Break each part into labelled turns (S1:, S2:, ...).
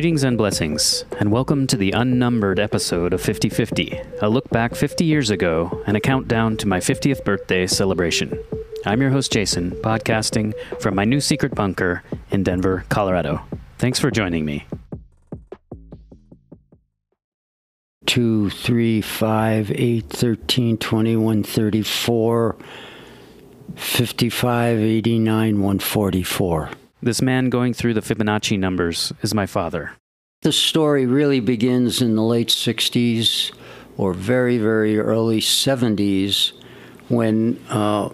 S1: Greetings and blessings, and welcome to the unnumbered episode of 5050, a look back 50 years ago and a countdown to my 50th birthday celebration. I'm your host, Jason, podcasting from my new secret bunker in Denver, Colorado. Thanks for joining me.
S2: Two, three, five, eight, thirteen, twenty-one, thirty-four, fifty-five, eighty-nine, one forty-four.
S1: This man going through the Fibonacci numbers is my father.
S2: The story really begins in the late 60s or very, very early 70s when uh,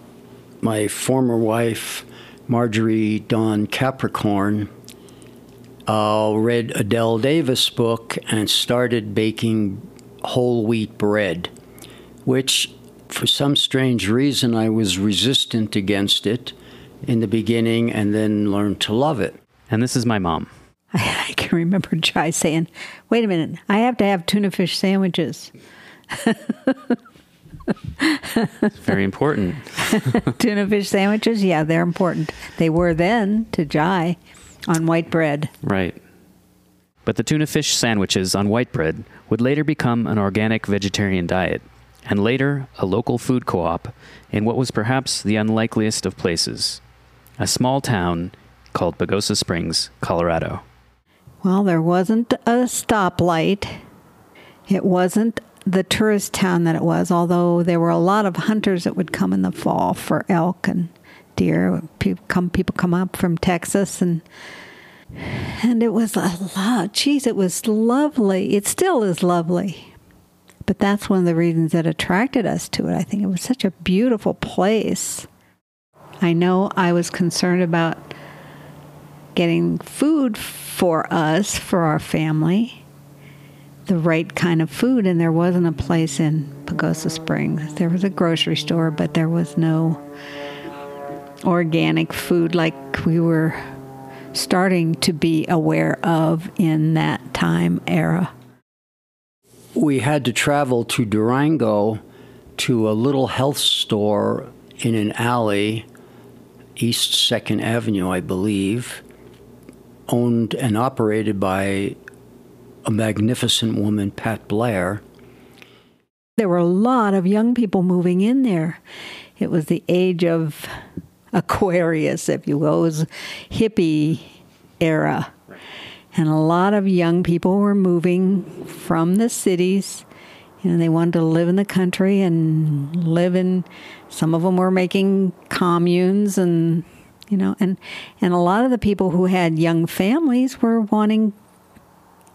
S2: my former wife, Marjorie Dawn Capricorn, uh, read Adelle Davis' book and started baking whole wheat bread, which for some strange reason I was resistant against it in the beginning and then learn to love it.
S1: And this is my mom.
S3: I can remember Jai saying, wait a minute, I have to have tuna fish sandwiches.
S1: it's Very important.
S3: tuna fish sandwiches, yeah, they're important. They were then to Jai on white bread.
S1: Right. But the tuna fish sandwiches on white bread would later become an organic vegetarian diet, and later a local food co op in what was perhaps the unlikeliest of places a small town called Pagosa Springs, Colorado.
S3: Well, there wasn't a stoplight. It wasn't the tourist town that it was, although there were a lot of hunters that would come in the fall for elk and deer. People come, people come up from Texas and and it was a lot. Geez, it was lovely. It still is lovely. But that's one of the reasons that attracted us to it. I think it was such a beautiful place. I know I was concerned about getting food for us, for our family, the right kind of food, and there wasn't a place in Pagosa Springs. There was a grocery store, but there was no organic food like we were starting to be aware of in that time era.
S2: We had to travel to Durango to a little health store in an alley, East 2nd Avenue, I believe, owned and operated by a magnificent woman, Pat Blair.
S3: There were a lot of young people moving in there. It was the age of Aquarius, if you will. It was hippie era. And a lot of young people were moving from the cities. You know, they wanted to live in the country and live in some of them were making communes and you know, and and a lot of the people who had young families were wanting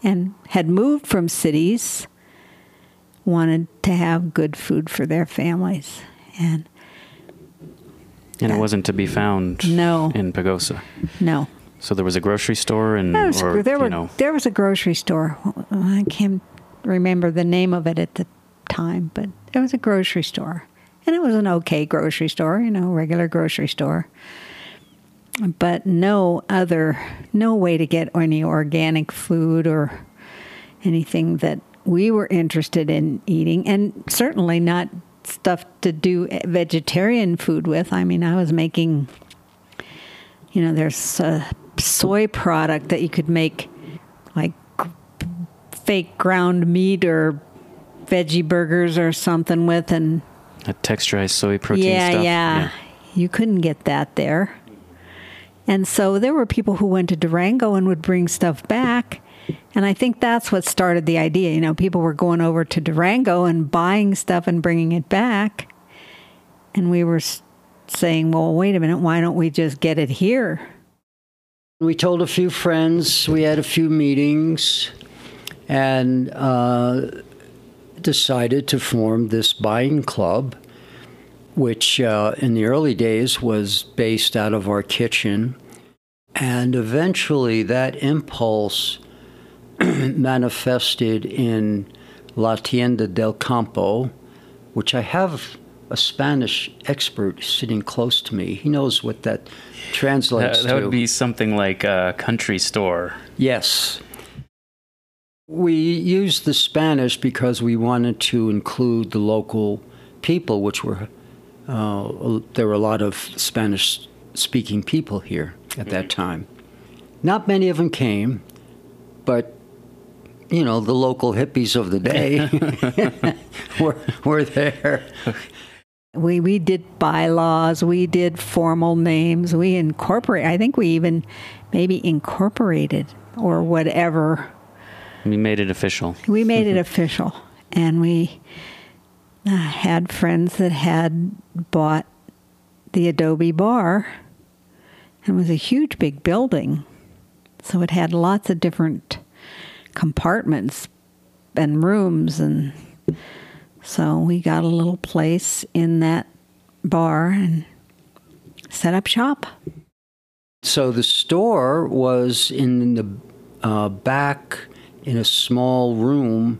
S3: and had moved from cities wanted to have good food for their families. And
S1: and it wasn't to be found
S3: no.
S1: in Pagosa.
S3: No.
S1: So there was a grocery store and
S3: there was,
S1: or,
S3: there, were,
S1: know,
S3: there was a grocery store. I can't remember the name of it at the time, but it was a grocery store. And it was an okay grocery store, you know, regular grocery store. But no other, no way to get any organic food or anything that we were interested in eating, and certainly not stuff to do vegetarian food with. I mean, I was making, you know, there's a soy product that you could make like fake ground meat or veggie burgers or something with, and
S1: a texturized soy protein
S3: yeah,
S1: stuff.
S3: Yeah, yeah. You couldn't get that there. And so there were people who went to Durango and would bring stuff back. And I think that's what started the idea. You know, people were going over to Durango and buying stuff and bringing it back. And we were saying, well, wait a minute, why don't we just get it here?
S2: We told a few friends, we had a few meetings, and uh, decided to form this buying club, which uh, in the early days was based out of our kitchen. And eventually that impulse manifested in La Tienda del Campo, which I have a Spanish expert sitting close to me. He knows what that translates
S1: That, that
S2: to.
S1: would be something like a country store.
S2: Yes. We used the Spanish because we wanted to include the local people, which were, uh, there were a lot of Spanish speaking people here at that time. Not many of them came, but you know, the local hippies of the day were, were there.
S3: We we did bylaws, we did formal names, we incorporate. I think we even maybe incorporated or whatever.
S1: We made it official.
S3: We made it official, and we uh, had friends that had bought the Adobe Bar, and it was a huge big building, so it had lots of different compartments and rooms and so we got a little place in that bar and set up shop.
S2: So the store was in the uh, back in a small room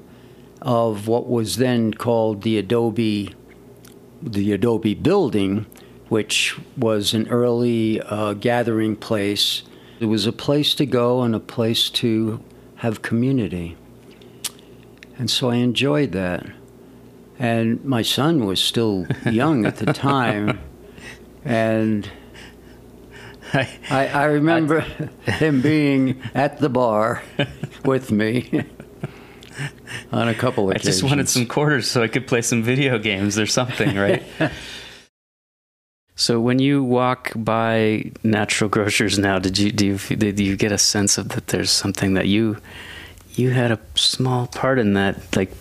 S2: of what was then called the Adobe, the Adobe building, which was an early uh, gathering place. It was a place to go and a place to have community. And so I enjoyed that. And my son was still young at the time. And I, I remember him being at the bar with me on a couple of
S1: I just wanted some quarters so I could play some video games or something, right? so when you walk by natural grocers now, did you do you did you get a sense of that there's something that you you had a small part in that, like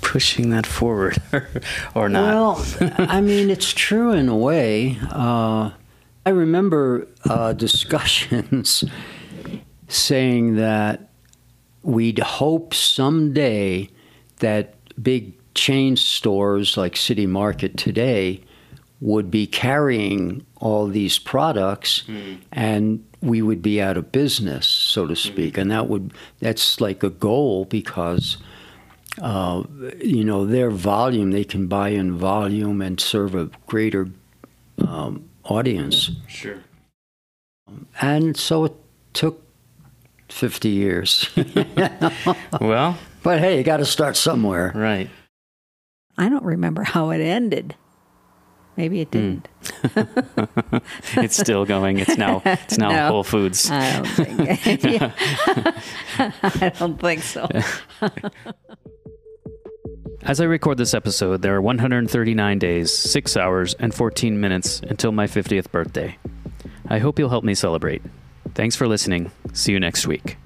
S1: pushing that forward, or not?
S2: Well, I mean, it's true in a way. Uh, I remember uh, discussions saying that we'd hope someday that big chain stores like City Market today would be carrying all these products mm. and we would be out of business so to speak mm. and that would that's like a goal because uh, you know their volume they can buy in volume and serve a greater um, audience
S1: sure
S2: and so it took 50 years
S1: well
S2: but hey you got to start somewhere
S1: right
S3: i don't remember how it ended Maybe it hmm. didn't.
S1: Mm. it's still going. It's now it's now
S3: no,
S1: Whole Foods.
S3: I don't think. I don't think so.
S1: As I record this episode, there are 139 days, 6 hours, and 14 minutes until my 50th birthday. I hope you'll help me celebrate. Thanks for listening. See you next week.